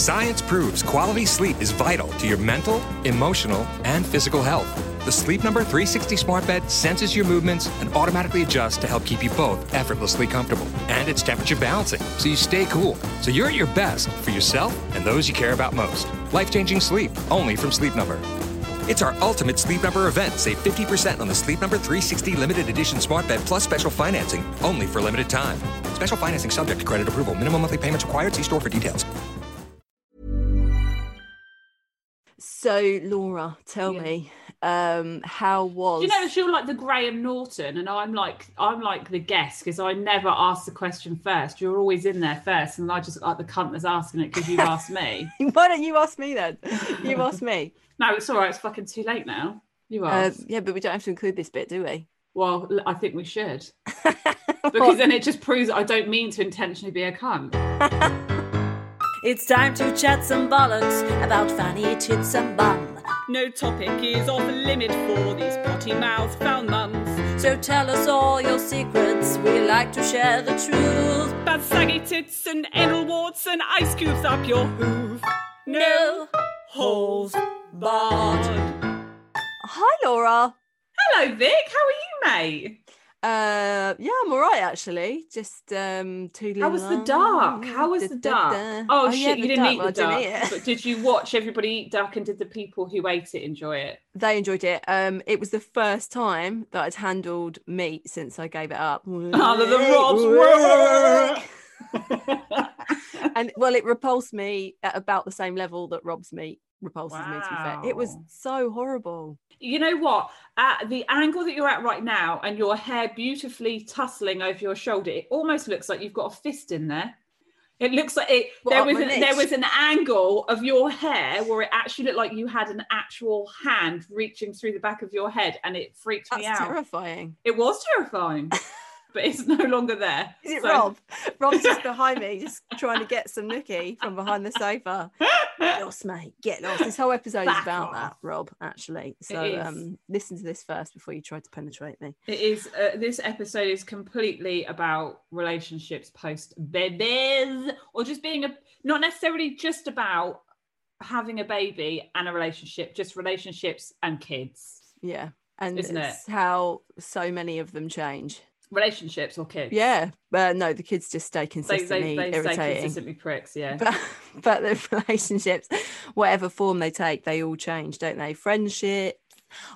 Science proves quality sleep is vital to your mental, emotional, and physical health. The Sleep Number 360 smart bed senses your movements and automatically adjusts to help keep you both effortlessly comfortable. And it's temperature balancing, so you stay cool. So you're at your best for yourself and those you care about most. Life changing sleep, only from Sleep Number. It's our ultimate Sleep Number event. Save 50% on the Sleep Number 360 limited edition smart bed plus special financing, only for limited time. Special financing subject to credit approval. Minimum monthly payments required. See store for details. So, Laura, tell Yeah. me, um, how was You know, you're like the Graham Norton, and I'm like I'm like the guest because I never ask the question first. You're always in there first, and I just like the cunt that's asking it because you've asked me. Why don't you ask me then? You ask me. No, it's all right. It's fucking too late now. You Uh, yeah, but we don't have to include this bit, do we? well, I think we should because then it just proves I don't mean to intentionally be a cunt. It's time to chat some bollocks about fanny tits and bum. No topic is off limit for these potty mouth foul mums. So tell us all your secrets, we like to share the truth. Bad saggy tits and anal warts and ice cubes up your hoof. No holes barred. Hi, Laura. Hello, Vic. How are you, mate? Uh, yeah, I'm all right actually. Just um, tootling How was the dark? How was the da, dark? da. Oh, yeah, shit, you didn't eat Well, the I duck. didn't eat. But did you watch everybody eat duck and did the people who ate it enjoy it? They enjoyed it. Um, it was the first time that I'd handled meat since I gave it up. Oh, the Rob's. and well, it repulsed me at about the same level that Rob's meat repulses me. To be fair, it was so horrible. you know what? At the angle that you're at right now, and your hair beautifully tussling over your shoulder, it almost looks like you've got a fist in there. It looks like it. What, there was an, there was an angle of your hair where it actually looked like you had an actual hand reaching through the back of your head, and it freaked me That's out. terrifying. It was terrifying, but it's no longer there. Is it So- Rob? Rob's just behind me, just trying to get some nookie from behind the sofa. Get lost, mate. Get lost. This whole episode is about off. that, Rob. Actually, so um, listen to this first before you try to penetrate me. It is. Uh, this episode is completely about relationships post babies, or just being a not necessarily just about having a baby and a relationship, just relationships and kids. Yeah, and Isn't it? how so many of them change. Relationships or kids. Yeah, but no, the kids just stay They, consistently they, they stay irritating. consistently pricks. Yeah. But but the relationships, whatever form they take, they all change, don't they? Friendships,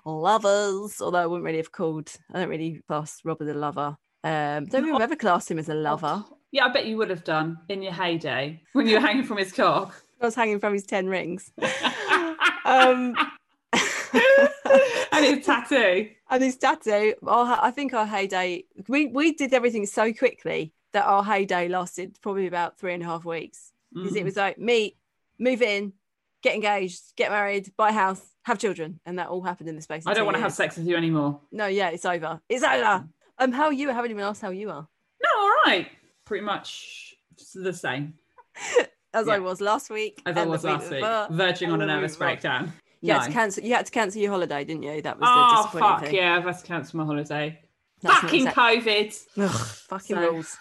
lovers. Although I wouldn't really have called. I don't really class Rob as a lover. Um, don't I've ever classed him as a lover. yeah, I bet you would have done in your heyday when you were hanging from his cock. I was hanging from his ten rings. um, and his tattoo. and his tattoo. Our, I think our heyday. We we did everything so quickly that our heyday lasted probably about three and a half weeks because it Mm. was like meet, move in, get engaged, get married, buy a house, have children, and that all happened in the space. I don't want to have sex with you anymore. No, yeah, it's over. It's over. Um, how are you? I haven't even asked how you are. No, all right. Pretty much the same As I was last week. as I was last week, before, verging on and a nervous breakdown. You had to cancel. You had to cancel your holiday, didn't you? That was the Oh disappointing fuck thing. yeah! I've had to cancel my holiday. That's Fucking COVID. Ugh, fucking So, rules.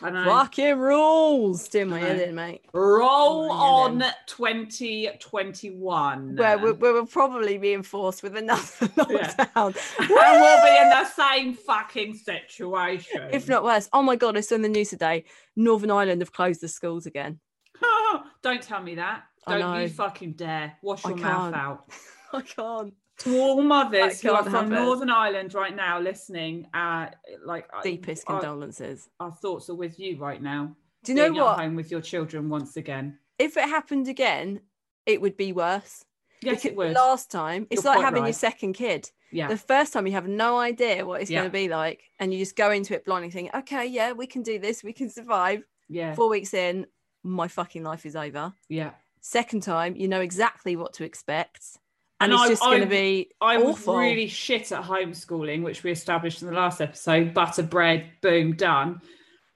Fucking rules. Doing my head in, mate. Roll on 2021. Where we, we will probably be enforced with another lockdown. and we'll be in the same fucking situation. if not worse. Oh my god, I saw in the news today, Northern Ireland have closed the schools again. Don't tell me that. I Don't you fucking dare. Wash I your mouth can't. out. I can't. To all mothers That who are can't from happen. Northern Ireland right now listening, uh, like I- Deepest our, condolences. our thoughts are with you right now. Do you know Being at what? home with your children once again. If it happened again, it would be worse. Yes, it Because would. Last time, it's You're like quite having your right. second kid. yeah. The first time you have no idea what it's Yeah. going to be like, and you just go into it blindly thinking, okay, yeah, we can do this, we can survive. yeah. Four weeks in, my fucking life is over. Yeah. Second time, you know exactly what to expect, and, And it's I- just going to be I'm awful. really shit at homeschooling, which we established in the last episode. Butter bread, boom, done.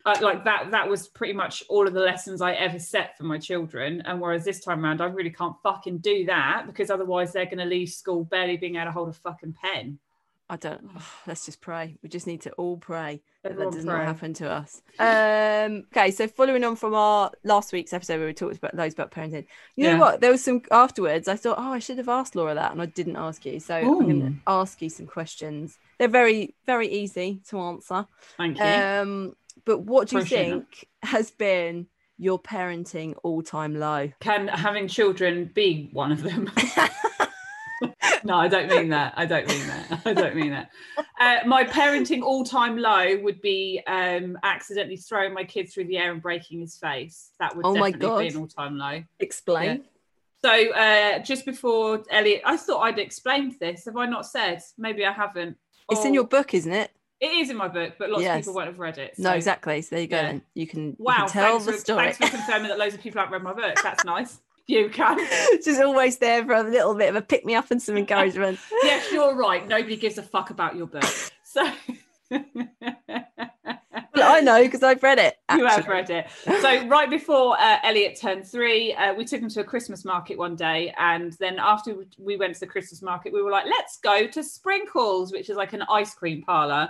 Uh, like that, that was pretty much all of the lessons I ever set for my children. And whereas this time around, I really can't fucking do that because otherwise they're going to leave school barely being able to hold a fucking pen. I don't. let's just pray. We just need to all pray that Everyone that does pray. not happen to us. Um, okay, so following on from our last week's episode where we talked about loads about parenting, you Yeah. know what? There was some afterwards. I thought, oh, I should have asked Laura that, and I didn't ask you. So I'm going to ask you some questions. They're very, very easy to answer. Thank you. Um, but what do you that. think has been your parenting all-time low? Can having children be one of them? no, I don't mean that. I don't mean that. I don't mean that. Uh, my parenting all-time low would be um, accidentally throwing my kid through the air and breaking his face. That would Oh my definitely be an all-time low. Explain. So uh, just before Elliot, I thought I'd explained this. Have I not said? Maybe I haven't. It's in your book, isn't it? It is in my book, but lots Yes. of people won't have read it. No, exactly. So there you go. yeah. You can, you Wow, can tell the for, story. thanks for confirming that loads of people haven't read my book. That's nice. You can. Just always there for a little bit of a pick me up and some encouragement. yes, you're right. Nobody gives a fuck about your book. So Well, I know because I've read it. you have read it. So right before uh, Elliot turned three, uh, we took him to a Christmas market one day, and then after we went to the Christmas market, we were like, "Let's go to Sprinkles," which is like an ice cream parlor.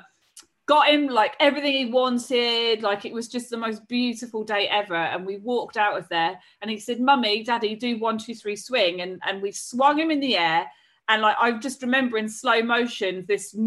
Got him like everything he wanted. Like it was just the most beautiful day ever. And we walked out of there, and he said, "Mummy, Daddy, do one, two, three, swing." And and we swung him in the air. And like I just remember in slow motion this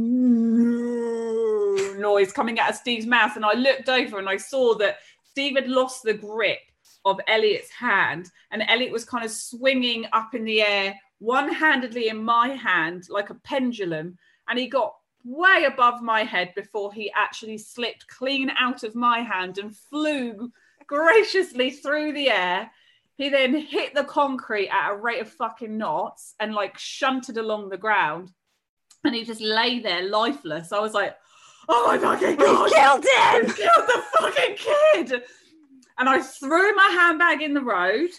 noise coming out of Steve's mouth, and I looked over and I saw that Steve had lost the grip of Elliot's hand, and Elliot was kind of swinging up in the air, one-handedly in my hand like a pendulum, and he got way above my head before he actually slipped clean out of my hand and flew graciously through the air. He then hit the concrete at a rate of fucking knots and like shunted along the ground. And he just lay there lifeless. I was like, oh my fucking god, killed him! you killed the fucking kid. And I threw my handbag in the road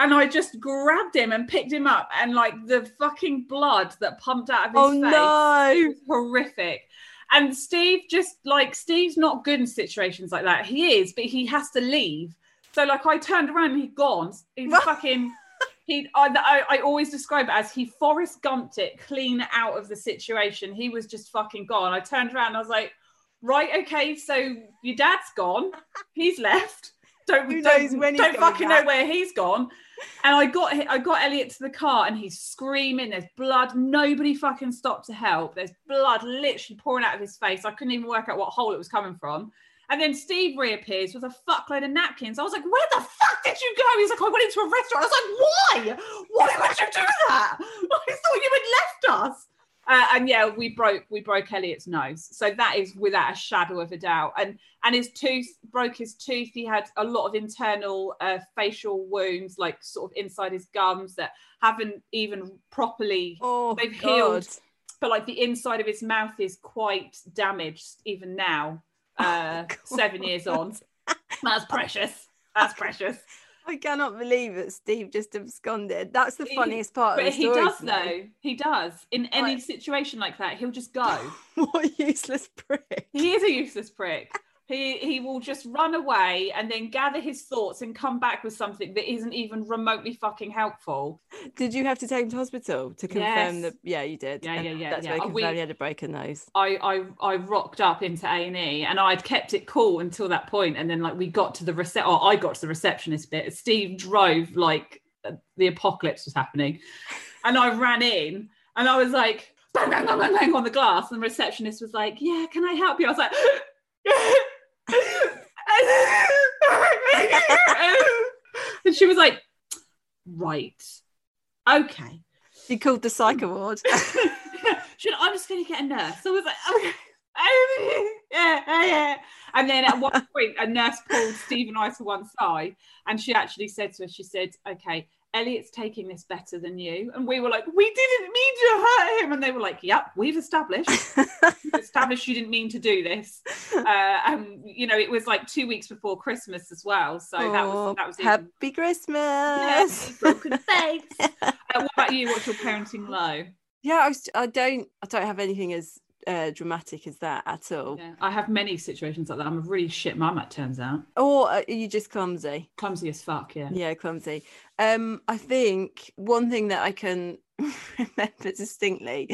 and I just grabbed him and picked him up. And like the fucking blood that pumped out of his Oh face no! was horrific. And Steve just like Steve's not good in situations like that. He is, but he has to leave. So like I turned around and he'd gone. He's fucking he I, I always describe it as he Forrest Gumped it clean out of the situation. He was just fucking gone. I turned around I was like, right, okay, so your dad's gone. He's left. Don't, Who don't, when don't fucking back. know where he's gone. And I got I got Elliot to the car and he's screaming. There's blood. Nobody fucking stopped to help. There's blood literally pouring out of his face. I couldn't even work out what hole it was coming from. And then Steve reappears with a fuckload of napkins. I was like, "Where the fuck did you go?" He's like, "I went into a restaurant." I was like, "Why? Why would you do that? I thought you had left us." Uh, and yeah, we broke we broke Elliot's nose, so that is without a shadow of a doubt. And and his tooth broke his tooth. He had a lot of internal uh, facial wounds, like sort of inside his gums that haven't even properly Oh, They've God. healed. but like the inside of his mouth is quite damaged even now uh seven years on that's precious that's precious I cannot believe that Steve just absconded. That's the funniest part but of the he story. does though he does in any situation like that he'll just go what a useless prick. he is a useless prick he he will just run away and then gather his thoughts and come back with something that isn't even remotely fucking helpful Did you have to take him to hospital to confirm Yes. that? Yeah, you did. Yeah, And yeah, yeah, That's yeah. where Uh, confirmed we- he had a broken nose. I, I I rocked up into A and E, and I'd kept it cool until that point, and then like we got to the recep, or I got to the receptionist bit. Steve drove like uh, the apocalypse was happening, and I ran in, and I was like bang bang bang bang, bang on the glass, and the receptionist was like, "Yeah, can I help you?" I was like. and she was like, "Right, okay." He called the psych award. Should I'm just going to get a nurse. So I was like, okay. yeah, yeah, yeah. And then at one point, a nurse pulled Steve and I to one side, and she actually said to us, she said, "Okay, Elliot's taking this better than you. And we were like, we didn't mean to hurt him. And they were like, yep, we've established. we've established you didn't mean to do this. Uh, and, you know, it was like two weeks before Christmas as well. So that was, that was even- Happy Christmas. Yes, broken face. uh, what about you? What's your parenting low? Yeah, I, was, I don't. I don't have anything as uh, dramatic as that at all. Yeah, I have many situations like that. I'm a really shit mum, it turns out. Or uh, are you just clumsy? Clumsy as fuck, yeah. Yeah, clumsy. Um, I think one thing that I can remember distinctly,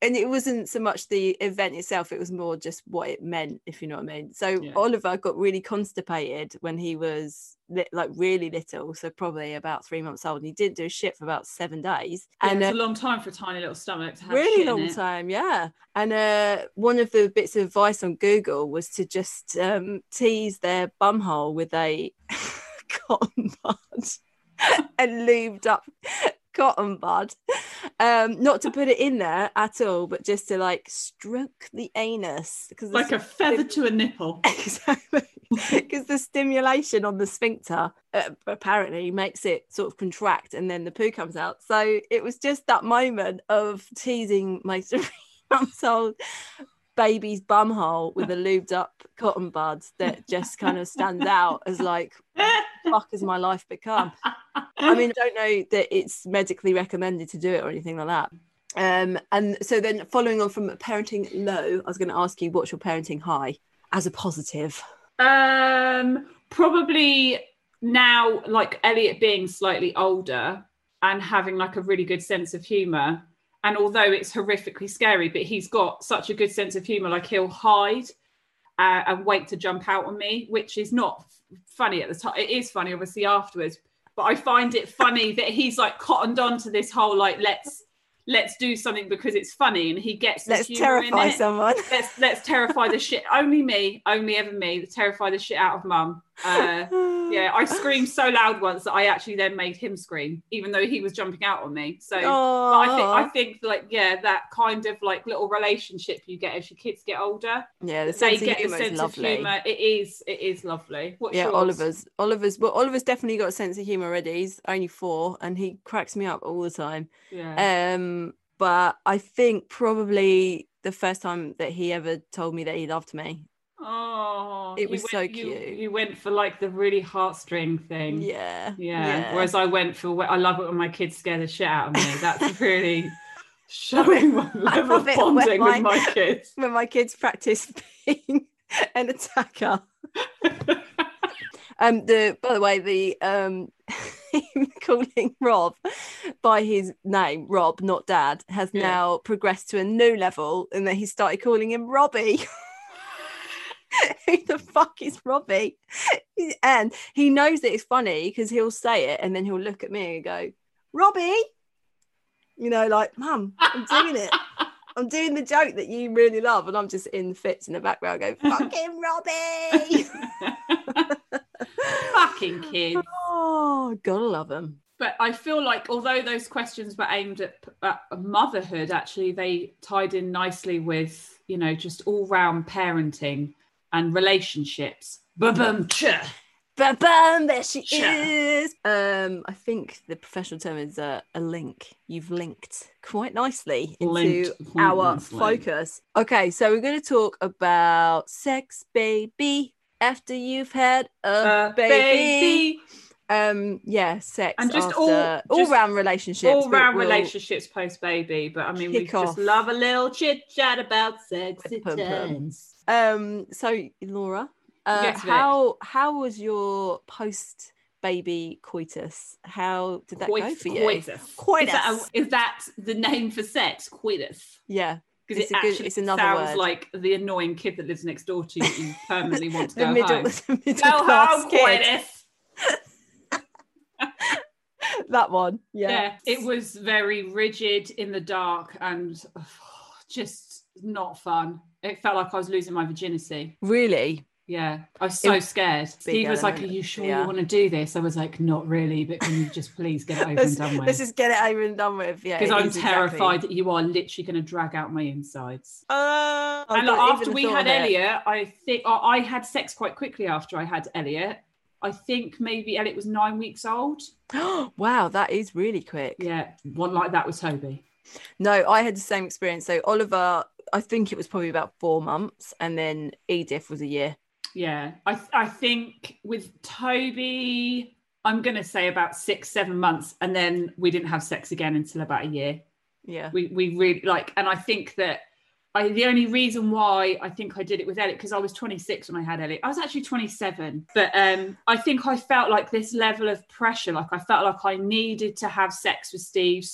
and it wasn't so much the event itself; it was more just what it meant, if you know what I mean. So Yeah. Oliver got really constipated when he was li- like really little, so probably about three months old, and he didn't do shit for about seven days. Yeah, and it's uh, a long time for a tiny little stomach to have really long time yeah and uh one of the bits of advice on google was to just um tease their bumhole with a cotton bud and lubed up cotton bud. Um not to put it in there at all but just to like stroke the anus because Like a feather to a nipple. exactly. Because the stimulation on the sphincter uh, apparently makes it sort of contract and then the poo comes out. So it was just that moment of teasing my three months old baby's bumhole with a lubed up cotton bud that just kind of stands out as like fuck has my life become I mean, I don't know that it's medically recommended to do it or anything like that. Um, and so then following on from parenting low, I was going to ask you, what's your parenting high as a positive? Um, probably now, like Elliot being slightly older and having like a really good sense of humor. And although it's horrifically scary, but he's got such a good sense of humor, like he'll hide uh, and wait to jump out on me, which is not funny at the time. It is funny, obviously, afterwards. But I find it funny that he's like cottoned on to this whole like let's let's do something because it's funny, and he gets this Let's terrify someone. let's let's terrify the shit only me only ever me terrify the shit out of mum uh yeah i screamed so loud once that i actually then made him scream even though he was jumping out on me so i think i think like yeah that kind of like little relationship you get as your kids get older yeah, the they get a humour sense of humor it is it is lovely What's yeah, yours? Oliver's Oliver's well, Oliver's definitely got a sense of humor already. He's only four, and he cracks me up all the time. yeah Um, but I think probably the first time that he ever told me that he loved me. Oh it was so went- you- cute. you went for like the really heartstring thing Yeah, Yeah. Whereas I went for I love it when my kids scare the shit out of me. That's really showing my level love of bonding my- with my kids. when my kids practice being an attacker. um, the by the way, the um, calling Rob by his name, Rob, not Dad, has Yeah. now progressed to a new level, and that he started calling him Robbie. Who the fuck is Robbie? And he knows that it's funny because he'll say it and then he'll look at me and go, Robbie. You know, like, Mum, I'm doing it. I'm doing the joke that you really love, and I'm just in fits in the background going, fucking Robbie. Fucking kids. oh, gotta love him. But I feel like although those questions were aimed at, at motherhood, actually they tied in nicely with you know just all round parenting and relationships. Ba-bum, cha. There she Sure. is. Um, I think the professional term is uh, a link. You've linked quite nicely into Linked our nicely. focus. Okay, so we're going to talk about sex, baby. After you've had a Uh, baby. baby. um yeah sex And just after, all all round relationships all round we'll- relationships post baby, but I mean, we kick just love a little chit chat about sex times. Um so laura uh, Yes, Vic. how how was your post baby coitus how did that go for you Coitus. Coitus. Is that, a- is that the name for sex? Coitus. yeah Because It's it a good- actually it's another sounds word. like the annoying kid that lives next door to you that you permanently want to go middle, home. the middle Go class home, kid. coitus. that one yeah. Yeah, it was very rigid in the dark and ugh, just not fun. It felt like I was losing my virginity. really Yeah, I was so It- scared. He was like, "Are you sure yeah. you want to do this?" I was like, "Not really, but can you just please get it over and done with?" let's just get it over and done with yeah Because I'm is exactly- terrified that you are literally going to drag out my insides. uh, and like, after we had. Elliot, I think oh, I had sex quite quickly after I had Elliot. I think maybe Elliot was nine weeks old. wow, that is really quick. Yeah, one like that was Toby. No, I had the same experience. So Oliver, I think it was probably about four months, and then Edith was a year. Yeah, I I think with Toby, I'm gonna say about six seven months, and then we didn't have sex again until about a year. Yeah. We we really like, and I think that I the only reason why I think I did it with Elliot because I was 26 when I had Elliot. I was actually 27, but um, I think I felt like this level of pressure. Like I felt like I needed to have sex with Steve,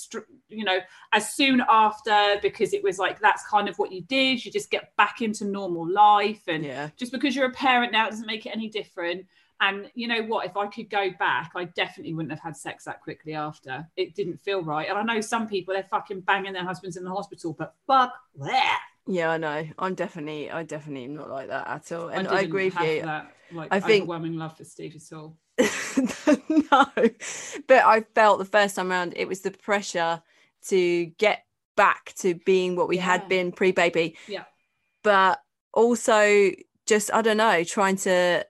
you know, as soon after because it was like that's kind of what you did. You just get back into normal life, and Yeah. just because you're a parent now it doesn't make it any different. And you know what? If I could go back, I definitely wouldn't have had sex that quickly after. It didn't feel right. And I know some people they're fucking banging their husbands in the hospital, but fuck that. Yeah, I know. I'm definitely, I definitely am not like that at all. And I, didn't agree with you. That, like, I think- overwhelming love for Steve at all. no, but I felt the first time around it was the pressure to get back to being what we Yeah. had been pre-baby. Yeah. But also just I don't know, trying to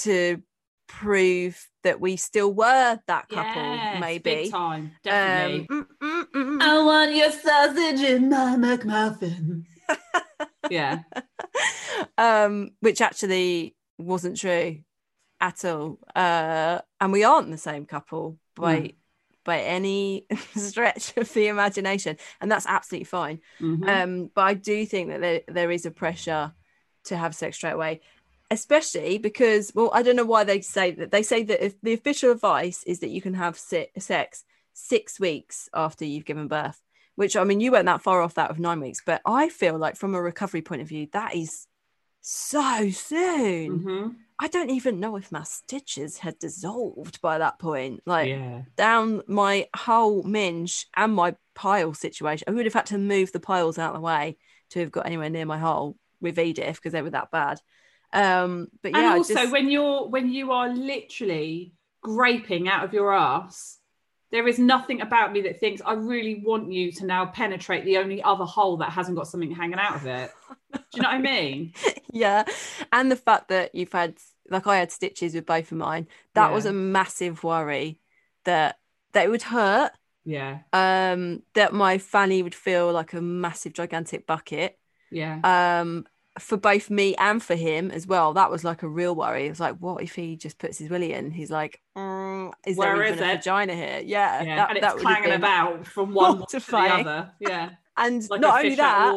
to prove that we still were that couple, Yes, maybe. big time, definitely. Um, mm, mm, mm. I want your sausage in my McMuffin. yeah, um, which actually wasn't true at all. Uh, and we aren't the same couple by No. by any stretch of the imagination, and that's absolutely fine. Mhm. Um, but I do think that there, there is a pressure to have sex straight away, especially because, well, I don't know why they say that. They say that if the official advice is that you can have se- sex six weeks after you've given birth, which I mean, you weren't that far off that of nine weeks, but I feel like from a recovery point of view, that is so soon. Mhm. I don't even know if my stitches had dissolved by that point. Like, yeah, down my whole minge and my pile situation. I would have had to move the piles out of the way to have got anywhere near my hole with Edith because they were that bad. Um, but yeah, and also just- when you're when you are literally graping out of your ass. There is nothing about me that thinks I really want you to now penetrate the only other hole that hasn't got something hanging out of it. Do you know what I mean? yeah, and the fact that you've had like I had stitches with both of mine, that was a massive worry that that it would hurt. Yeah, Um, that my fanny would feel like a massive gigantic bucket. yeah. um for both me and for him as well that was like a real worry. It's like what if he just puts his willy in? He's like mm, is Where there is even a vagina here? Yeah, yeah. that, and it's have clanging about from one to the other. Yeah, and like not only that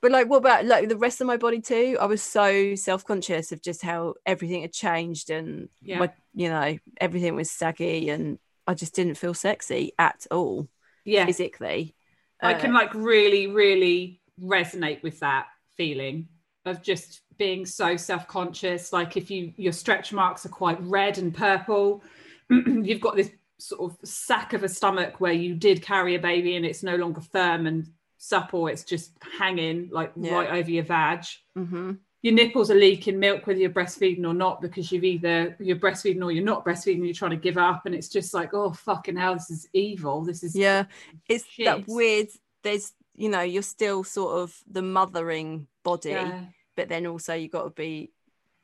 but like what about like the rest of my body too? I was so self-conscious of just how everything had changed and Yeah. my, you know everything was saggy and i just didn't feel sexy at all Yeah, physically. I Uh, can like really, really resonate with that feeling of just being so self-conscious. Like if you your stretch marks are quite red and purple, you've got this sort of sack of a stomach where you did carry a baby and it's no longer firm and supple. It's just hanging like Yeah. right over your vag. mhm. Your nipples are leaking milk whether you're breastfeeding or not because you've either you're breastfeeding or you're not breastfeeding. You're trying to give up, and it's just like, oh fucking hell, this is evil. This is yeah it's that weird there's you know you're still sort of the mothering body yeah. but then also you've got to be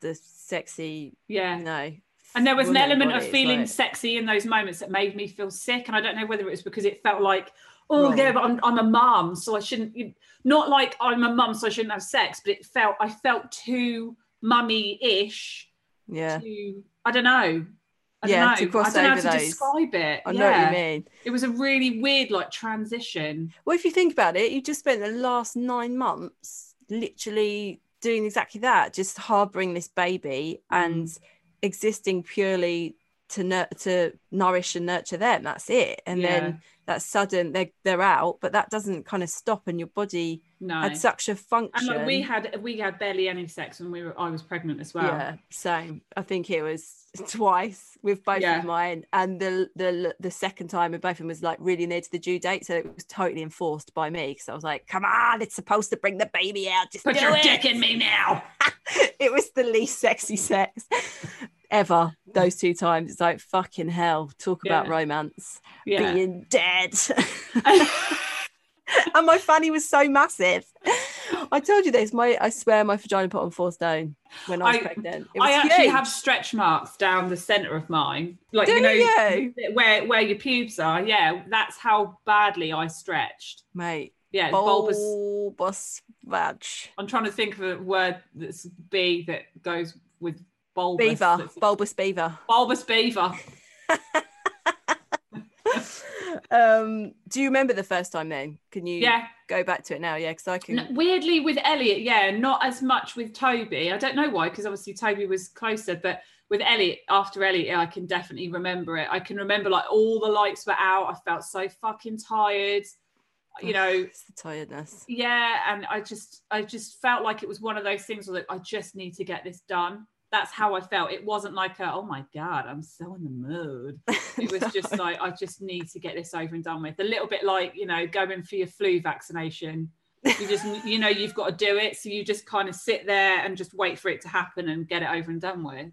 the sexy yeah. you know And there was an element body. of feeling like- sexy in those moments that made me feel sick. And I don't know whether it was because it felt like, oh, Wrong. yeah, but I'm, I'm a mum, so I shouldn't, not like I'm a mum, so I shouldn't have sex, but it felt, I felt too mummy ish yeah to, I don't know. I Yeah, don't to cross I don't know over how to those. describe it. i know what you mean It was a really weird, like, transition. well if you think about it you just spent the last nine months literally doing exactly that just harboring this baby Mm. and existing purely to nur- to nourish and nurture them that's it and Yeah. then that sudden they're, they're out but that doesn't kind of stop and your body No. had such a function and like we had we had barely any sex when we were I was pregnant as well. Yeah, same. I think it was twice with both Yeah. of mine, and the the the second time with both of them was like really near to the due date, so it was totally enforced by me because I was like, "Come on, it's supposed to bring the baby out. Just Put do your it." dick in me now. it was the least sexy sex ever. Those two times, it's like fucking hell. Talk about romance. Yeah. Being dead. and my fanny was so massive. I told you this. My I swear my vagina put on four stone when I was I- pregnant. It was I actually huge. have stretch marks down the centre of mine, like Do you know you? where where your pubes are. Yeah, that's how badly I stretched. mate. Yeah, bulbous. Bulbous vag. I'm trying to think of a word that's B that goes with bulbous. Beaver. Bulbous beaver. bulbous beaver. Um, do you remember the first time then? Can you Yeah. go back to it now? Yeah, because I can. N- Weirdly, with Elliot, yeah, not as much with Toby. I don't know why, because obviously Toby was closer, but with Elliot, after Elliot, yeah, I can definitely remember it. I can remember like all the lights were out. I felt so fucking tired. You know, it's the tiredness. yeah, and I just, I just felt like it was one of those things where like, I just need to get this done. That's how I felt. It wasn't like a, oh my god, I'm so in the mood. It was just like I just need to get this over and done with. A little bit like you know going for your flu vaccination. You just you know you've got to do it, so you just kind of sit there and just wait for it to happen and get it over and done with.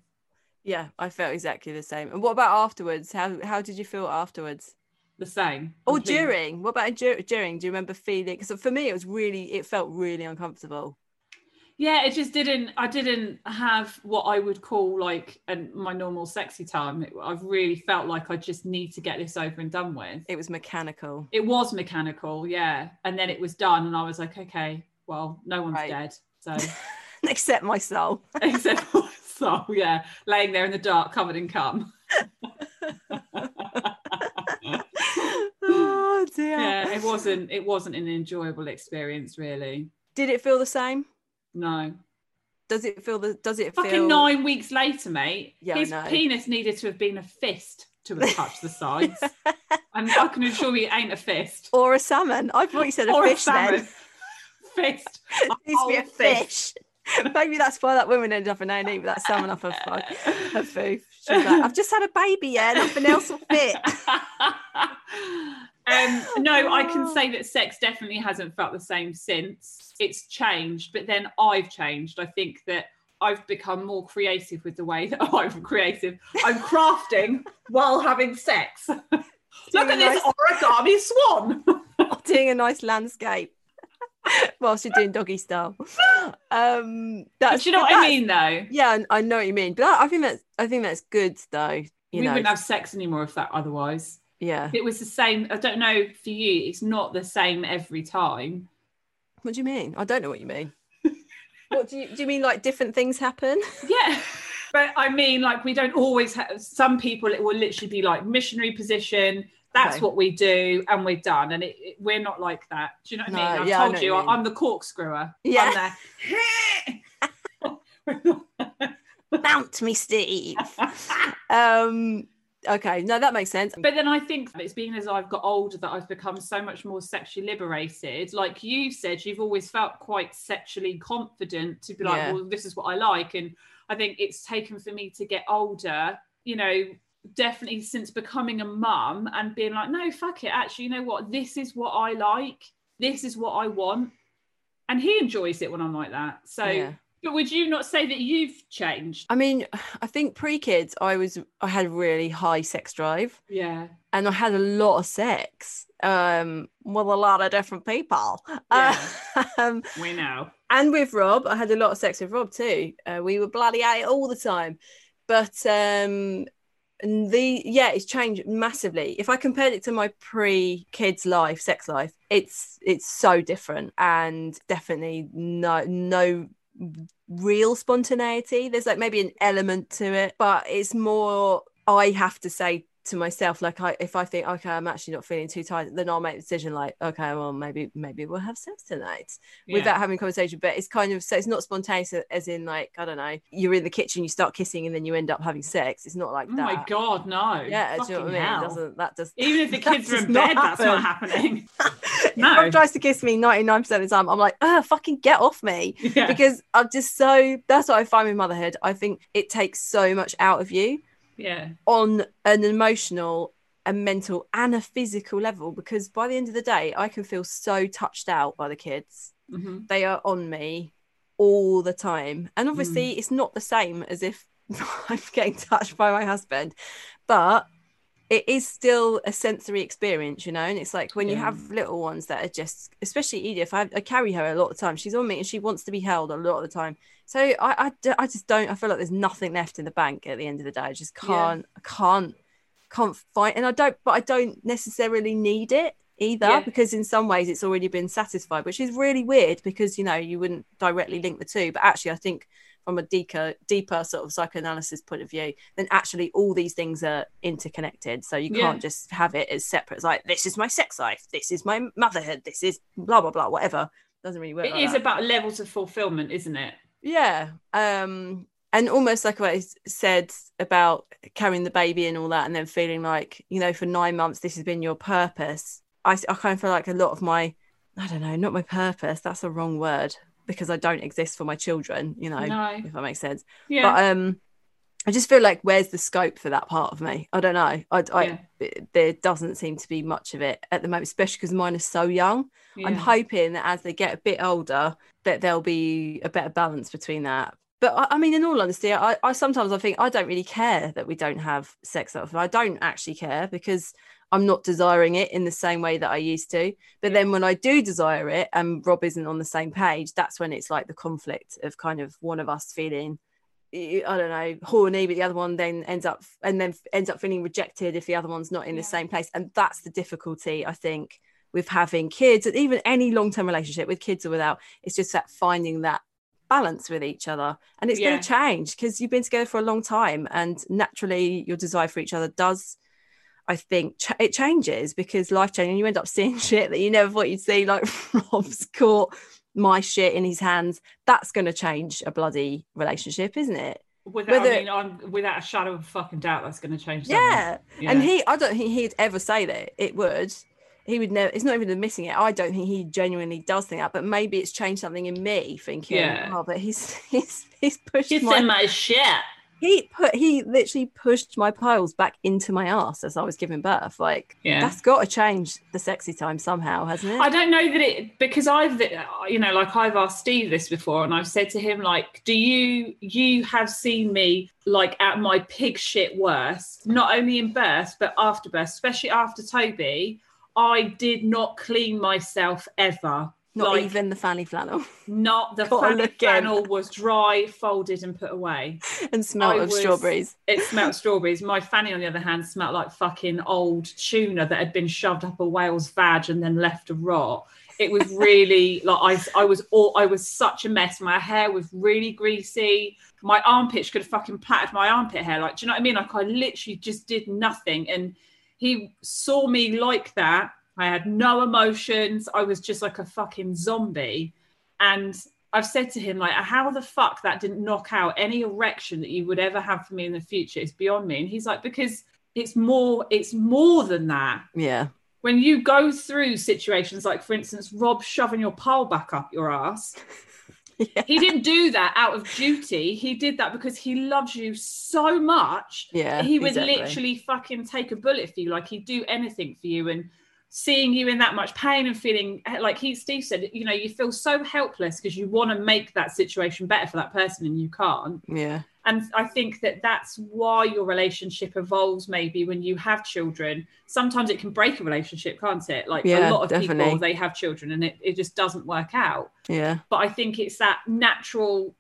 Yeah, I felt exactly the same. And what about afterwards? How how did you feel afterwards? The same. Or completely. during? What about dur- during? Do you remember feeling? Because for me, it was really, it felt really uncomfortable. Yeah, it just didn't. I didn't have what I would call like an, my normal sexy time. It, I've really felt like I just need to get this over and done with. It was mechanical. It was mechanical, yeah, and then it was done, and I was like, okay, well, no one's Right. dead, so. Except my soul. except for so yeah laying there in the dark covered in cum oh dear. yeah it wasn't it wasn't an enjoyable experience really Did it feel the same? No Does it feel the? Does it fucking feel? nine weeks later mate Yeah, I his know. penis needed to have been a fist to have touched the sides and i can assure you it ain't a fist Or a salmon? I thought you said a or fish a salmon then. fist It needs to be a fish. Maybe that's why that woman ended up in A&E with that salmon off her, fu- her foof. She like, I've just had a baby, yeah, nothing else will fit. Um, no, I can say that sex definitely hasn't felt the same since. It's changed, but then I've changed. I think that I've become more creative with the way that I'm creative. I'm crafting while having sex. Look at this origami swan. doing a nice landscape whilst you're doing doggy style. Um, that's, Do you know what I mean, though? Yeah, I know what you mean, but I, think that's I think that's good though. You we know, wouldn't have sex anymore if that otherwise. Yeah. It was the same, I don't know for you, it's not the same every time. What do you mean? I don't know what you mean. what do you do? You mean like different things happen? Yeah. But I mean, like, we don't always have some people, it will literally be like missionary position. That's Okay. what we do, and we're done. And it, it- we're not like that. Do you know what I mean? I've yeah, told you, you. I'm the corkscrewer. Yeah. I'm there. Mount me, Steve. um. Okay. No, that makes sense. But then I think it's been as I've got older that I've become so much more sexually liberated. Like you said, you've always felt quite sexually confident to be like, Yeah. well, this is what I like. And I think it's taken for me to get older, you know, definitely since becoming a mum and being like, no, fuck it. Actually, you know what? This is what I like. This is what I want. And he enjoys it when I'm like that. So, Yeah. But would you not say that you've changed? I mean, I think pre-kids, I was I had a really high sex drive, Yeah. and I had a lot of sex um with a lot of different people. Yeah. um, We know. and with Rob, I had a lot of sex with Rob too. Uh, we were bloody at it all the time. But um and the yeah, it's changed massively. If I compared it to my pre-kids life, sex life, it's it's so different and definitely no no real spontaneity. There's like maybe an element to it, but it's more I have to say to myself like I if I think okay I'm actually not feeling too tired then I'll make the decision like okay well maybe maybe we'll have sex tonight Yeah. without having a conversation but it's kind of so it's not spontaneous as in like I don't know you're in the kitchen you start kissing and then you end up having sex it's not like Oh that my God, no. yeah do you know what I mean it doesn't that does Even if the kids are in bed, that's not happening. if No. Rob tries to kiss me 99% of the time I'm like oh fucking get off me Yeah. because I'm just so that's what I find with motherhood I think it takes so much out of you yeah. on an emotional a mental and a physical level because by the end of the day I can feel so touched out by the kids hmm they are on me all the time and obviously Mm. it's not the same as if I'm getting touched by my husband but it is still a sensory experience, you know. And it's like when you have little ones that are just, especially Edith, I, I carry her a lot of the time. She's on me and she wants to be held a lot of the time. So I I just don't. I feel like there's nothing left in the bank at the end of the day. I just can't, I can't, can't fight. And I don't, but I don't necessarily need it either Yeah. because in some ways it's already been satisfied, which is really weird because you know you wouldn't directly link the two. But actually, I think from a deeper, deeper sort of psychoanalysis point of view, then actually all these things are interconnected. So you can't just have it as separate. It's like this is my sex life, this is my motherhood, this is blah blah blah, whatever. Doesn't really work. It like is that. about levels of fulfillment, isn't it? Yeah. Um, and almost like what I said about carrying the baby and all that, and then feeling like, you know, for nine months, this has been your purpose. I, I kind of feel like a lot of my, I don't know, not my purpose, that's a wrong word because I don't exist for my children, you know, No. if that makes sense. Yeah. But um, I just feel like where's the scope for that part of me? I don't know. I, I Yeah. it- there doesn't seem to be much of it at the moment, especially because mine is so young. I'm hoping that as they get a bit older, that there'll be a better balance between that. But I, I mean, in all honesty, I, I sometimes I think I don't really care that we don't have sex. I don't actually care because I'm not desiring it in the same way that I used to. But then when I do desire it and Rob isn't on the same page, that's when it's like the conflict of kind of one of us feeling I don't know, horny, but the other one then ends up and then ends up feeling rejected if the other one's not in the same place. And that's the difficulty, I think, with having kids, and even any long-term relationship with kids or without. It's just that finding that balance with each other, and it's Yeah. going to change because you've been together for a long time, and naturally your desire for each other does. I think ch- it changes because life changing. You end up seeing shit that you never thought you'd see. Like Rob's caught my shit in his hands. That's going to change a bloody relationship, isn't it? Without, whether- I mean, I'm, without a shadow of a fucking doubt, that's going to change. Yeah. Yeah. And he, I don't think he'd ever say that it would. He would never. It's not even admitting it. I don't think he genuinely does think that. But maybe it's changed something in me, thinking, Yeah. oh, but he's he's he's pushed She my. said my shit. He put he literally pushed my piles back into my ass as I was giving birth. Like Yeah. that's got to change the sexy time somehow, hasn't it? I don't know that it because I've you know like I've asked Steve this before and I've said to him like do you you have seen me like at my pig shit worst not only in birth but after birth especially after Toby I did not clean myself ever not like, even the fanny flannel not the fanny flannel was dry folded and put away and smelled I of was- strawberries. it smelled strawberries. My fanny, on the other hand, smelled like fucking old tuna that had been shoved up a whale's vag and then left to rot. It was really like I, I was all, I was such a mess. My hair was really greasy. My armpits could have fucking plaited my armpit hair. Like, do you know what I mean? Like, I literally just did nothing. And he saw me like that. I had no emotions. I was just like a fucking zombie. And I've said to him, like, how the fuck that didn't knock out any erection that you would ever have for me in the future is beyond me. And he's like, because it's more, it's more than that. Yeah, When you go through situations like, for instance, Rob shoving your pole back up your ass, yeah, he didn't do that out of duty. He did that because he loves you so much. yeah. he would exactly. literally fucking take a bullet for you. Like he'd do anything for you. And seeing you in that much pain and feeling eh, like he, Steve said, you know, you feel so helpless because you want to make that situation better for that person and you can't. Yeah, And I think that that's why your relationship evolves. Maybe when you have children, sometimes it can break a relationship, can't it? Like Yeah, a lot of people, they have children and it, it just doesn't work out yeah, but I think it's that natural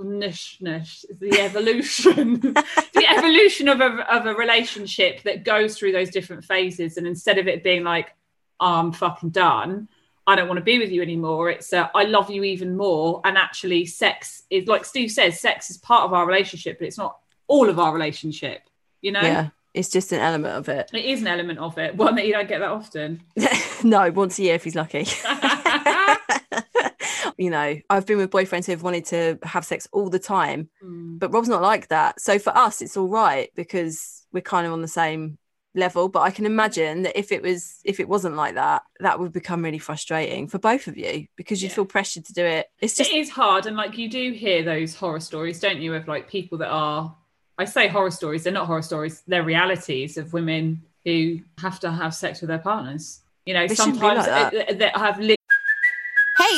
evolveness, the evolution, the evolution of a, of a relationship that goes through those different phases. And instead of it being like, oh, I'm fucking done, I don't want to be with you anymore, it's uh, I love you even more. And actually, sex is like Steve says, sex is part of our relationship, but it's not all of our relationship, you know? yeah. It's just an element of it. It is an element of it, one that you don't get that often. no, once a year if he's lucky. you know, I've been with boyfriends who have wanted to have sex all the time, Mm. but Rob's not like that. So for us, it's all right because we're kind of on the same level. But I can imagine that if it was, if it wasn't like that, that would become really frustrating for both of you because you'd Yeah. feel pressured to do it. It's just, it is hard and like you do hear those horror stories don't you of like people that are i say horror stories they're not horror stories they're realities of women who have to have sex with their partners you know They sometimes like that have li- Hey,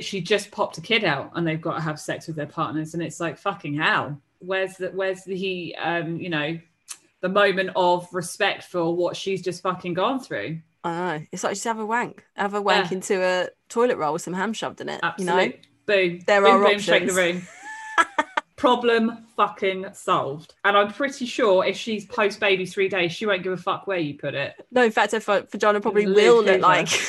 She just popped a kid out and they've got to have sex with their partners, and it's like fucking hell. Where's the where's the um you know the moment of respect for what she's just fucking gone through? I know. It's like just have a wank. Have a wank Yeah. into a toilet roll with some ham shoved in it. Absolutely. You know? Boom. There boom, are boom, shake the options. room. Problem fucking solved. And I'm pretty sure if she's post baby three days, she won't give a fuck where you put it. No, in fact, her va- vagina probably Live will look like.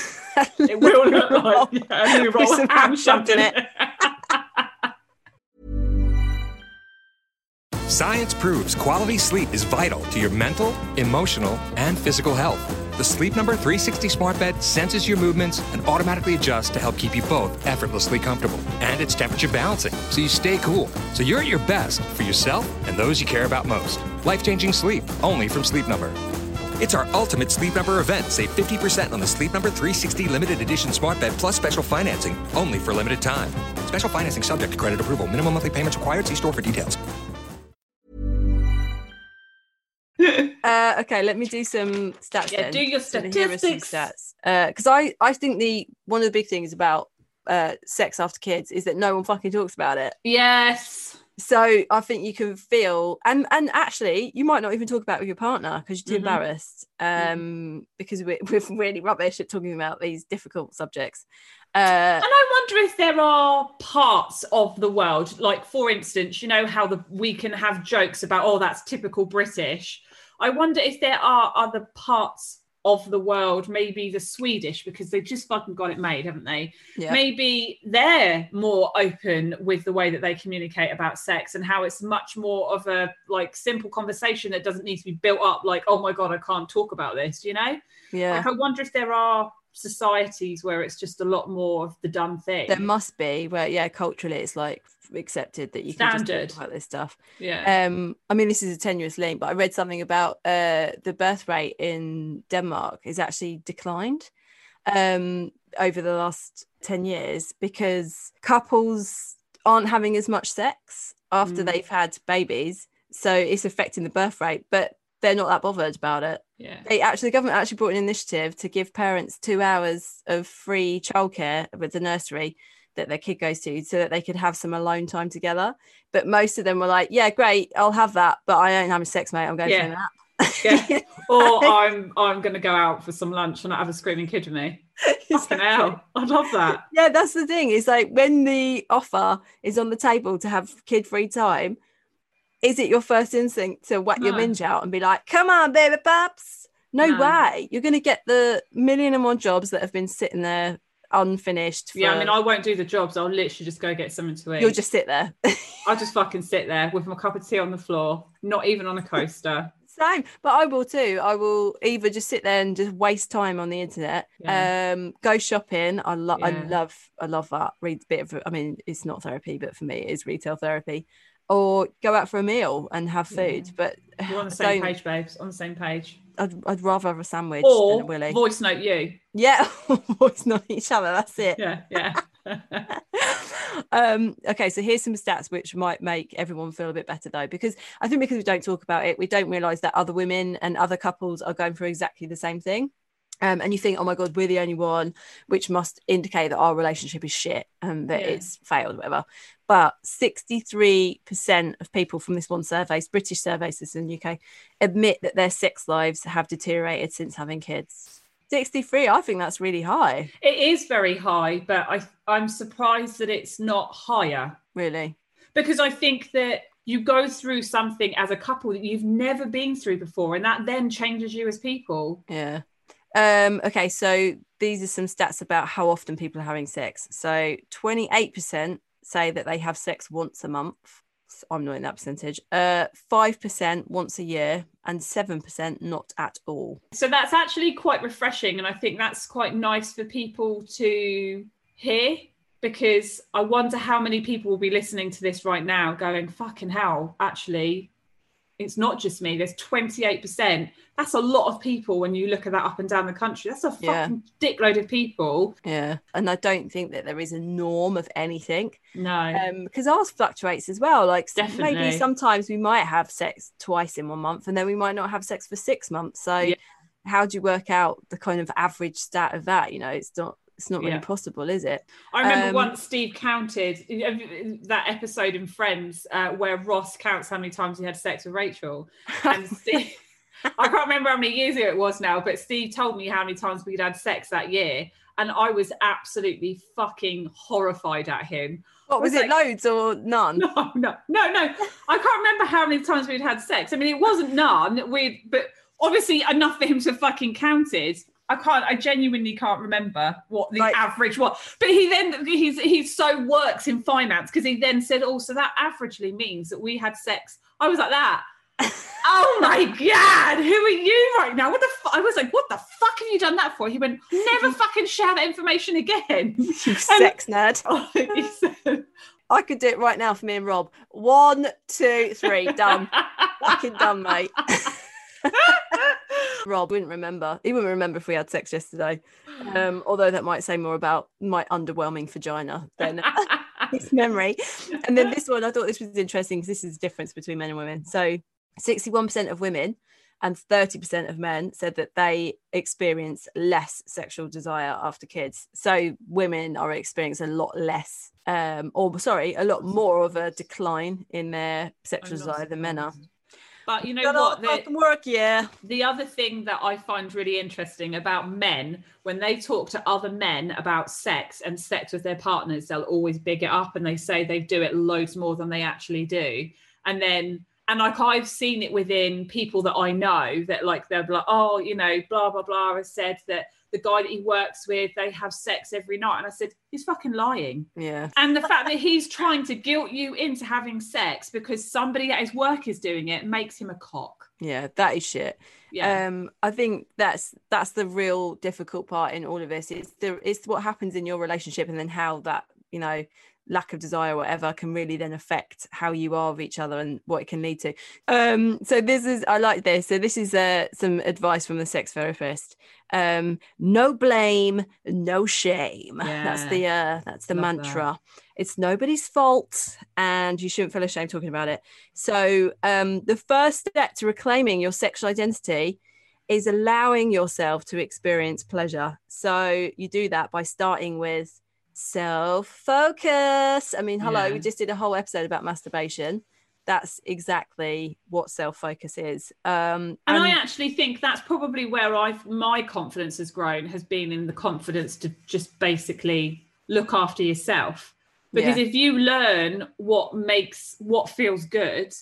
It will look like yeah, a new With roll some of ham shoved in in it. Science proves quality sleep is vital to your mental, emotional, and physical health. The Sleep Number 360 smart bed senses your movements and automatically adjusts to help keep you both effortlessly comfortable. And it's temperature balancing, so you stay cool. So you're at your best for yourself and those you care about most. Life changing sleep, only from Sleep Number. It's our ultimate Sleep Number event. Save 50% on the Sleep Number 360 limited edition smart bed plus special financing, only for limited time. Special financing subject to credit approval. Minimum monthly payments required. See store for details. Uh, okay, let me do some stats. Yeah, then. do your So here are some statistics. stats. Because I, I think the one of the big things about uh, sex after kids is that no one fucking talks about it. Yes. So I think you can feel, and and actually, you might not even talk about it with your partner because you're too Mhm. embarrassed. Um, because we're, we're really rubbish at talking about these difficult subjects. Uh, And I wonder if there are parts of the world, like for instance, you know how the we can have jokes about, oh, that's typical British. I wonder if there are other parts of the world, maybe the Swedish, because they've just fucking got it made, haven't they? yeah. Maybe they're more open with the way that they communicate about sex and how it's much more of a like simple conversation that doesn't need to be built up like, oh my god, I can't talk about this, you know? yeah. Like, I wonder if there are societies where it's just a lot more of the done thing. There must be where yeah, culturally it's like accepted that you can just Standard. talk about this stuff. yeah. Um, I mean, this is a tenuous link, but I read something about uh, the birth rate in Denmark is actually declined um, over the last 10 years because couples aren't having as much sex after Mm. they've had babies. So it's affecting the birth rate, but they're not that bothered about it. yeah. They actually, the government actually brought an initiative to give parents two hours of free childcare with the nursery that their kid goes to so that they could have some alone time together. But most of them were like, yeah, great, I'll have that, but I ain't having sex, mate. I'm going Yeah. for a nap. Yeah. or I'm I'm gonna go out for some lunch and I have a screaming kid with me. Fucking hell. I love that. Yeah, that's the thing. It's like when the offer is on the table to have kid free time, is it your first instinct to whack your No. minge out and be like, come on, baby pops? No, No. way. You're going to get the million and one jobs that have been sitting there unfinished. Yeah, I mean I won't do the jobs. I'll literally just go get something to eat. You'll just sit there. I'll just fucking sit there with my cup of tea on the floor, not even on a coaster. Same, but I will too. I will either just sit there and just waste time on the internet, Yeah. um, go shopping. I love, I love, I love that. Read a bit of, I mean, it's not therapy, but for me, it is retail therapy. Or go out for a meal and have food. Yeah. But We're on the same page, babes. On the same page. I'd, I'd rather have a sandwich than a Or willy. voice note you. yeah, voice not each other. That's it. Yeah, yeah. um okay so here's some stats which might make everyone feel a bit better though because i think because we don't talk about it we don't realize that other women and other couples are going through exactly the same thing um, and you think oh my god we're the only one which must indicate that our relationship is shit and that Yeah. it's failed whatever but 63% of people from this one survey british surveys in the uk admit that their sex lives have deteriorated since having kids 63 i think that's really high it is very high, but I I'm surprised that it's not higher. really because I think that you go through something as a couple that you've never been through before, and that then changes you as people. Yeah. Um, okay, so these are some stats about how often people are having sex. So 28% say that they have sex once a month. I'm not in that percentage. Uh, 5% once a year, and 7% not at all. So that's actually quite refreshing, and I think that's quite nice for people to hear because I wonder how many people will be listening to this right now going, fucking hell, actually, it's not just me. There's 28%. That's a lot of people when you look at that up and down the country. That's a fucking Yeah. dickload of people. Yeah. And I don't think that there is a norm of anything. No. Um, because ours fluctuates as well. Like Definitely. maybe sometimes we might have sex twice in one month and then we might not have sex for six months. So Yeah. how do you work out the kind of average stat of that? You know, it's not it's not really Yeah. possible, is it? I remember Um, once Steve counted that episode in Friends uh, where Ross counts how many times he had sex with Rachel. And Steve, I can't remember how many years ago it was now, but Steve told me how many times we'd had sex that year. And I was absolutely fucking horrified at him. What was was it, like- loads or none? No, no, no, no. I can't remember how many times we'd had sex. I mean, it wasn't none. We, but obviously enough for him to fucking counted. I can't. I genuinely can't remember what the Like- average was. But he then he's he so works in finance because he then said, "Oh, so that averagely means that we had sex." I was like that. oh my god, who are you right now? What the? Fu-? I was like, what the fuck have you done that for? He went, never fucking share that information again. You sex nerd. Oh, said- I could do it right now for me and Rob. One, two, three, done. Fucking done, mate. Rob wouldn't remember. He wouldn't remember if we had sex yesterday. Um, although that might say more about my underwhelming vagina than his memory. And then this one, I thought this was interesting because this is the difference between men and women. So 61% of women and 30% of men said that they experience less sexual desire after kids. So women are experiencing a lot less, um, or sorry, a lot more of a decline in their sexual desire than men are. But you know Got what? The- fucking work, yeah. the other thing that I find really interesting about men, when they talk to other men about sex and sex with their partners, they'll always big it up and they say they do it loads more than they actually do. And then, and like I've seen it within people that I know that like they're like, oh, you know, blah, blah, blah, has said that the guy that he works with, they have sex every night. And I said, he's fucking lying. Yeah. And the fact that he's trying to guilt you into having sex because somebody at his work is doing it makes him a cock. Yeah, that is shit. Yeah. Um, I think that's that's the real difficult part in all of this. It's the it's what happens in your relationship and then how that, you know, lack of desire or whatever can really then affect how you are with each other and what it can lead to. Um, so this is I like this. So this is uh, some advice from the sex therapist. Um, no blame, no shame. That's the uh that's the Love that. mantra. It's nobody's fault and you shouldn't feel ashamed talking about it. So um the first step to reclaiming your sexual identity is allowing yourself to experience pleasure. So you do that by starting with self focus. I mean, hello, Yeah. we just did a whole episode about masturbation. That's exactly what self focus is. Um, and I actually think that's probably where I've my confidence has grown has been in the confidence to just basically look after yourself. Because Yeah. if you learn what makes what feels good,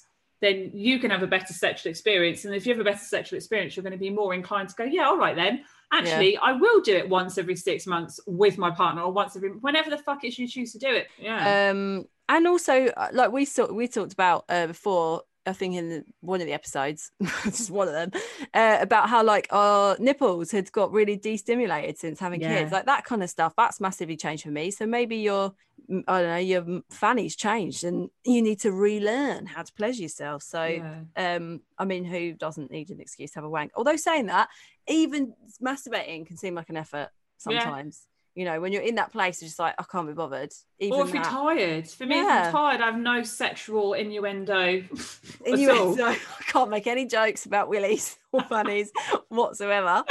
then you can have a better sexual experience. And if you have a better sexual experience, you're going to be more inclined to go, yeah, all right then. Actually, I will do it once every six months with my partner, or once every whenever the fuck it is you choose to do it. Yeah. um and also uh, like we saw we talked about uh, before i think in the, one of the episodes just one of them uh, about how like our nipples had got really destimulated since having Yeah. kids like that kind of stuff that's massively changed for me so maybe your mm, i don't know your fanny's changed and you need to relearn how to pleasure yourself so Yeah. um i mean who doesn't need an excuse to have a wank although saying that even masturbating can seem like an effort Yeah. sometimes you know when you're in that place it's just like i can't be bothered even or if you're tired. For me, if I'm tired, I have no sexual innuendo. innuendo. I can't make any jokes about willies or bunnies whatsoever.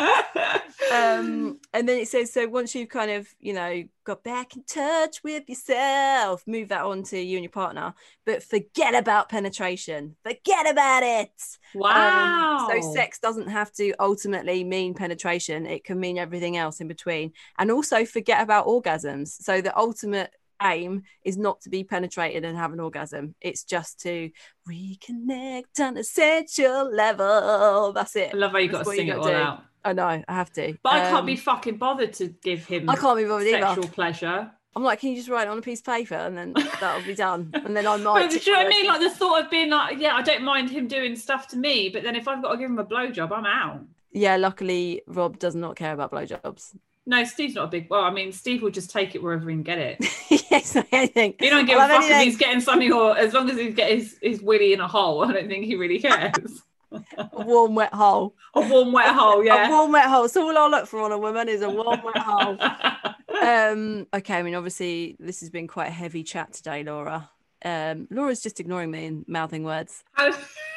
Um, and then it says, so once you've kind of, you know, got back in touch with yourself, move that on to you and your partner, but forget about penetration. Forget about it. wow. Um, so sex doesn't have to ultimately mean penetration. It can mean everything else in between. And also forget about orgasms. So the ultimate aim is not to be penetrated and have an orgasm. It's just to reconnect on a sensual level. That's it. I love how you got to sing it all do. out. I know, I have to. But I can't Um, be fucking bothered to give him I can't be bothered sexual either. pleasure. I'm like, can you just write it on a piece of paper and then that'll be done? And then I But might. do you know what I mean? Like the thought of being like, yeah, I don't mind him doing stuff to me, but then if I've got to give him a blowjob, I'm out. yeah, luckily Rob does not care about blowjobs. No, Steve's not a big. Well, I mean, Steve will just take it wherever he can get it. yes, anything. He don't give a I'll fuck if he's getting something, or as long as he's getting his, his willy in a hole. I don't think he really cares. A warm, wet hole. a warm, wet hole. Yeah. a warm, wet hole. So all I look for on a woman is a warm, wet hole. um okay i mean obviously this has been quite a heavy chat today laura um laura's just ignoring me and mouthing words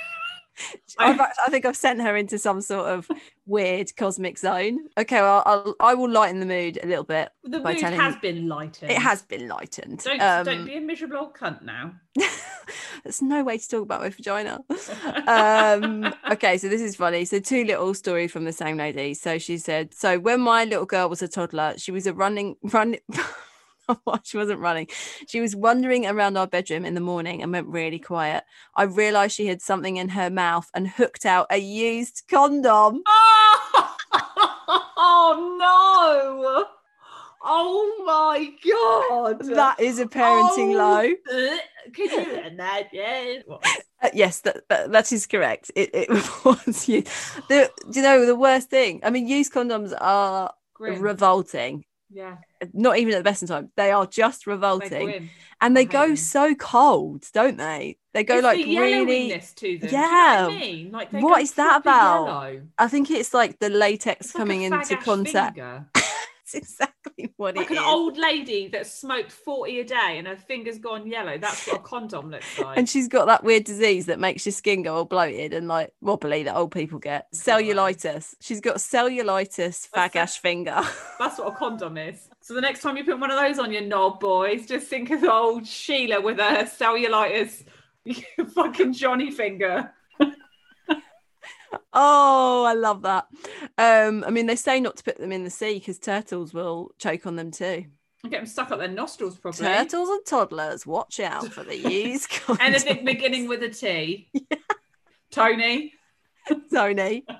I think i've sent her into some sort of weird cosmic zone. Okay well I'll, i will lighten the mood a little bit the by mood telling has been lightened. it has been lightened. Don't um, don't be a miserable old cunt now. there's no way to talk about my vagina. Um okay so this is funny. So two little stories from the same lady. So she said so when my little girl was a toddler she was a running run Well, she wasn't running. She was wandering around our bedroom in the morning and went really quiet. I realized she had something in her mouth and hooked out a used condom. Oh, oh no! Oh my god! That is a parenting Oh, low. Could you imagine? Uh, yes, that, that that is correct. It, it was you. The do you know the worst thing? I mean, used condoms are Grim. revolting. Yeah, Not even at the best of time. They are just revolting, and they go so cold, don't they? They go It's like the really. to them. Yeah. You know what I mean? Like What is that about? Yellow. I think it's like the latex It's like coming into contact. That's exactly what it is. Like an old lady that smoked 40 a day and her fingers gone yellow. That's what a condom looks like. and she's got that weird disease that makes your skin go all bloated and like wobbly that old people get. Cellulitis. She's got cellulitis, fag ash finger. That's what a condom is. So the next time you put one of those on your knob, boys, just think of old Sheila with her cellulitis fucking Johnny finger. Oh, I love that. Um, I mean, they say not to put them in the sea because turtles will choke on them too. And get them stuck up their nostrils, probably. Turtles and toddlers, watch out for the used Anything beginning with a T. Tony. Tony.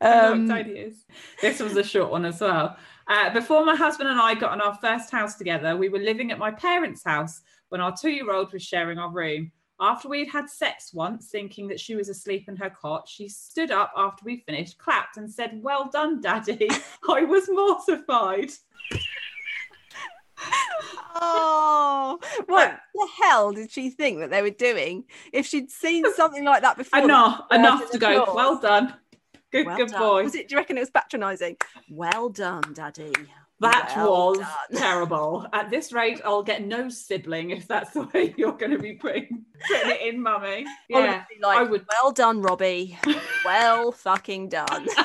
Um, Tony is. This was a short one as well. Uh, before my husband and I got on our first house together, we were living at my parents' house when our two year old was sharing our room. After we had had sex once, thinking that she was asleep in her cot, she stood up after we finished, clapped, and said, Well done, Daddy. I was mortified. Oh, what the hell did she think that they were doing? If she'd seen something like that before, Enough, enough to go. Well done. Good, Well good done. boy. Was it? Do you reckon it was patronising? Well done, Daddy. That Well was done. terrible. At this rate, I'll get no sibling if that's the way you're going to be putting, putting it in, mummy. Yeah, would be like, I would. Well done, Robbie. well fucking done.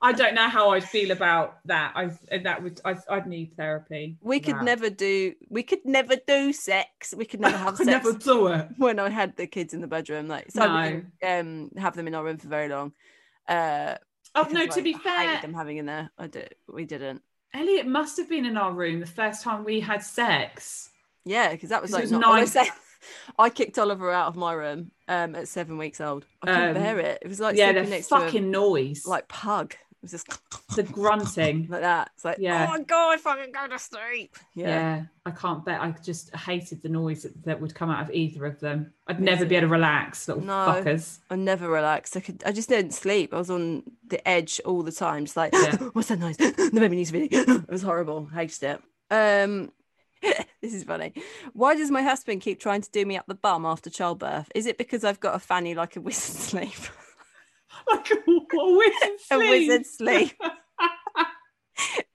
I don't know how I'd feel about that. I that would I, I'd need therapy. We could that. never do. We could never do sex. We could never have I sex never do it. when I had the kids in the bedroom. Like, so I No. didn't um, have them in our room for very long. Uh, Oh because, no, like, to be fair. I fair, hated them having in there. I did. We didn't. Elliot must have been in our room the first time we had sex. Yeah, because that was like was not. nine- say- I kicked Oliver out of my room um, at seven weeks old. I couldn't Um, bear it. It was like yeah, the next fucking noise, like pug. It was just the grunting. like that. It's like, Yeah. oh my god, I fucking go to sleep. Yeah. Yeah. I can't bet. I just hated the noise that, that would come out of either of them. I'd never be able to relax, little No. fuckers. I never relaxed. I could. I just didn't sleep. I was on the edge all the time. Just like, Yeah. what's that noise? the baby needs to be. it was horrible. I Hated it. Um, this is funny. Why does my husband keep trying to do me up the bum after childbirth? Is it because I've got a fanny like a wizard sleeve? Like a, a wizard a sleeve.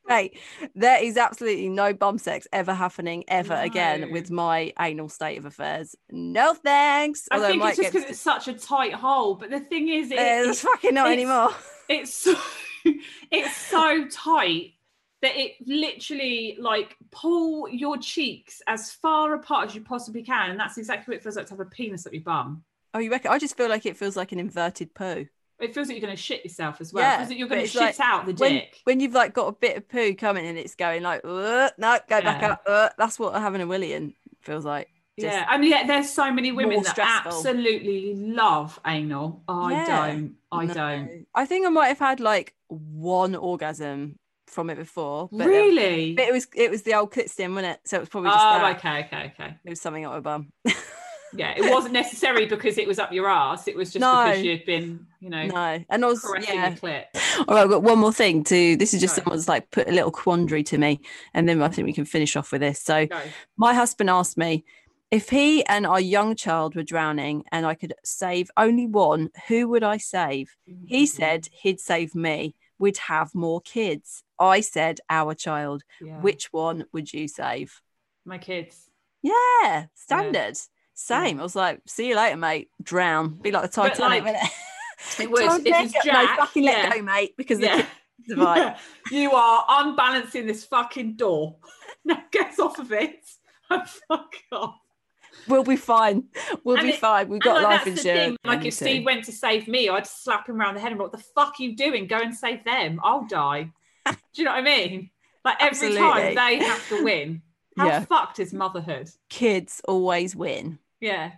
Right, there is absolutely no bum sex ever happening ever again with my anal state of affairs. No thanks. I think it's just because it's such a tight hole. But the thing is, it, it's it's, fucking not it's- anymore. it's so it's so tight that it literally like pull your cheeks as far apart as you possibly can, and that's exactly what it feels like to have a penis up your bum. Oh, you reckon? I just feel like it feels like an inverted poo. It feels like you're going to shit yourself as well. Yeah, it feels like you're going to shit like out the When, dick. when you've like got a bit of poo coming and it's going like, "Uh, no, go back up. Uh, that's what having a willian feels like. Just- yeah, I mean, yeah, there's so many women that stressful. absolutely love anal. I Yeah. don't. I No. don't. I think I might have had like one orgasm from it before. But really? But it was it was the old clit stim, wasn't it? So it was probably just Oh, that. okay, okay, okay. It was something on my bum. Yeah, it wasn't necessary because it was up your ass. It was just No. because you'd been, you know, No, and also caressing yeah. the clit. All right, I've got one more thing to. This is just Go. someone's like put a little quandary to me, and then I think we can finish off with this. So, Go. my husband asked me if he and our young child were drowning, and I could save only one. Who would I save? He mm-hmm. said he'd save me. We'd have more kids. I said our child. Yeah. Which one would you save? my kids. Yeah, standard. Same. I was like, see you later, mate. Drown. Be like the Titanic. like? It was Don't if it's Jack, no, fucking let yeah. go, mate, because the Yeah. you are unbalancing this fucking door. Now get off of it and oh, fuck off. We'll be fine. We'll And be it- fine. We've got like, life insurance. Like if. Steve went to save me, I'd slap him around the head and be like, "The fuck are you doing? Go and save them. I'll die." Do you know what I mean? Like every Absolutely. time they have to win. How Yeah. fucked is motherhood? kids always win. Yeah.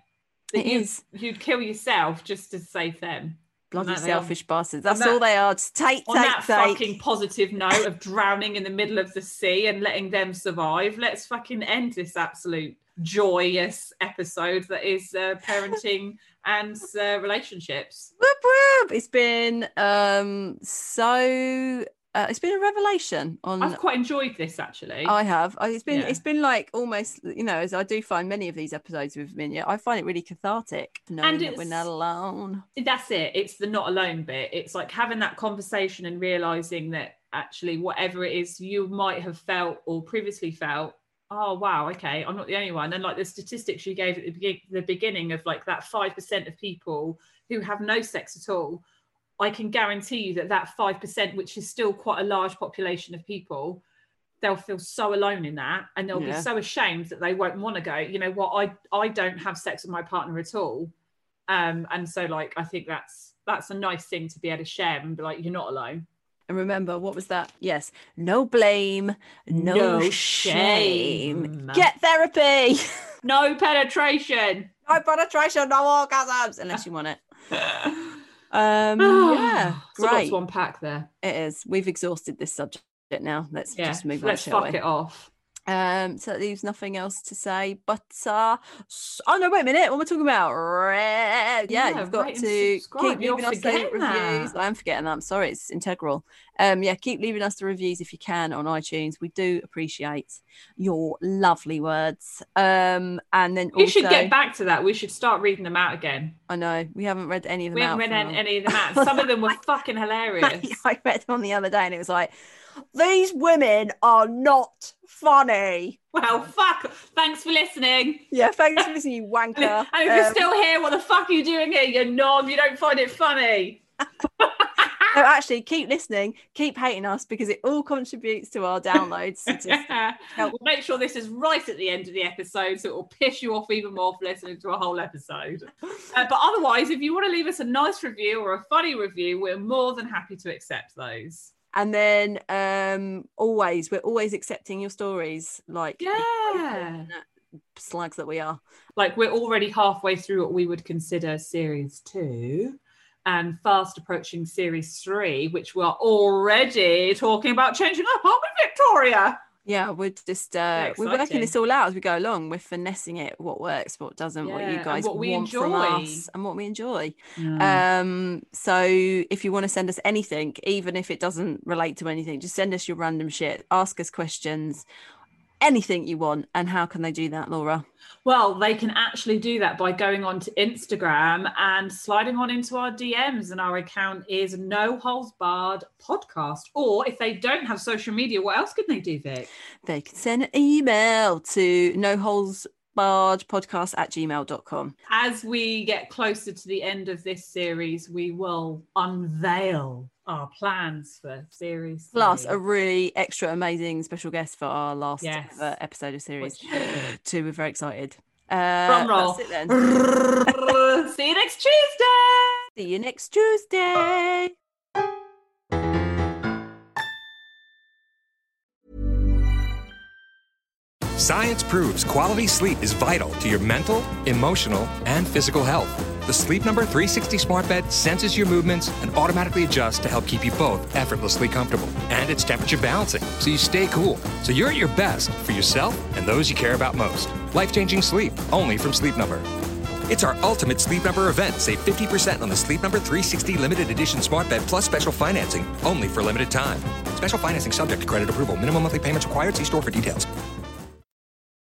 It you, is. You'd kill yourself just to save them. Bloody are- selfish bastards. That's that- all they are. Just take, On take, that take. fucking positive note of drowning in the middle of the sea and letting them survive, let's fucking end this absolute joyous episode that is uh, parenting and uh, relationships. Whoop, whoop. It's been um so. Uh, it's been a revelation on. I've quite enjoyed this actually. I have. It's been. Yeah. It's been like almost. You know, as I do find many of these episodes with Minya, I find it really cathartic knowing that we're not alone. That's it. It's the not alone bit. It's like having that conversation and realizing that actually, whatever it is you might have felt or previously felt, oh wow, okay, I'm not the only one. And like the statistics you gave at the, begin- the beginning of like that five percent of people who have no sex at all, I can guarantee you that that five percent, which is still quite a large population of people. They'll feel so alone in that, and they'll Yeah. be so ashamed that they won't want to go. You know what? I I don't have sex with my partner at all, um and so like i think that's that's a nice thing to be able to share and be like you're not alone And remember, what was that? Yes, no blame, no, No shame. shame. Get therapy. no penetration no penetration, no orgasms, unless you want it. Um, yeah, so great. to unpack there It is. We've exhausted this subject now. Let's yeah just move on, let's fuck we? it off Um, so that leaves nothing else to say. But uh, oh no, wait a minute. What am I talking about? Yeah, Yeah, you've got to keep You're leaving us the reviews. I am forgetting that. I'm sorry. It's integral. Um, yeah, keep leaving us the reviews if you can on iTunes. We do appreciate your lovely words. Um, and then we also, should get back to that we should start reading them out again I know we haven't read any of them we haven't out read any of them out some of them were fucking hilarious I read them on the other day, and it was like, these women are not funny. well fuck thanks for listening Yeah, thanks for listening, you wanker. and if you're Um, still here what the fuck are you doing here You're knob you don't find it funny no, actually, keep listening, keep hating us because it all contributes to our downloads. We'll make sure this is right at the end of the episode so it will piss you off even more for listening to a whole episode. Uh, but otherwise, if you want to leave us a nice review or a funny review, we're more than happy to accept those. And then, um, always, we're always accepting your stories, like Yeah. slugs that we are. Like we're already halfway through what we would consider series two. And fast approaching series three, which we're already talking about changing up, aren't we, Victoria? Yeah, we're just uh, we're working this all out as we go along. We're finessing it, what works, what doesn't, what you guys what we want from us, and what we enjoy. Um, so if you want to send us anything, even if it doesn't relate to anything, just send us your random shit, ask us questions, anything you want. And how can they do that, Laura? Well, they can actually do that by going on to Instagram and sliding on into our DMs. And our account is No Holes Barred Podcast. Or if they don't have social media, what else can they do, Vic? They can send an email to no holes barred podcast at gmail.com. As we get closer to the end of this series, we will unveil our plans for series. Plus three. a really extra amazing special guest for our last Yes. ever episode of series Which- two. We're very excited. Uh, Drum roll. That's it then. See you next Tuesday. See you next Tuesday. Science proves quality sleep is vital to your mental, emotional, and physical health. The Sleep Number 360 smart bed senses your movements and automatically adjusts to help keep you both effortlessly comfortable. And it's temperature balancing, so you stay cool. So you're at your best for yourself and those you care about most. Life changing sleep, only from Sleep Number. It's our ultimate Sleep Number event. Save 50% on the Sleep Number 360 limited edition smart bed plus special financing, only for limited time. Special financing subject to credit approval. Minimum monthly payments required. See store for details.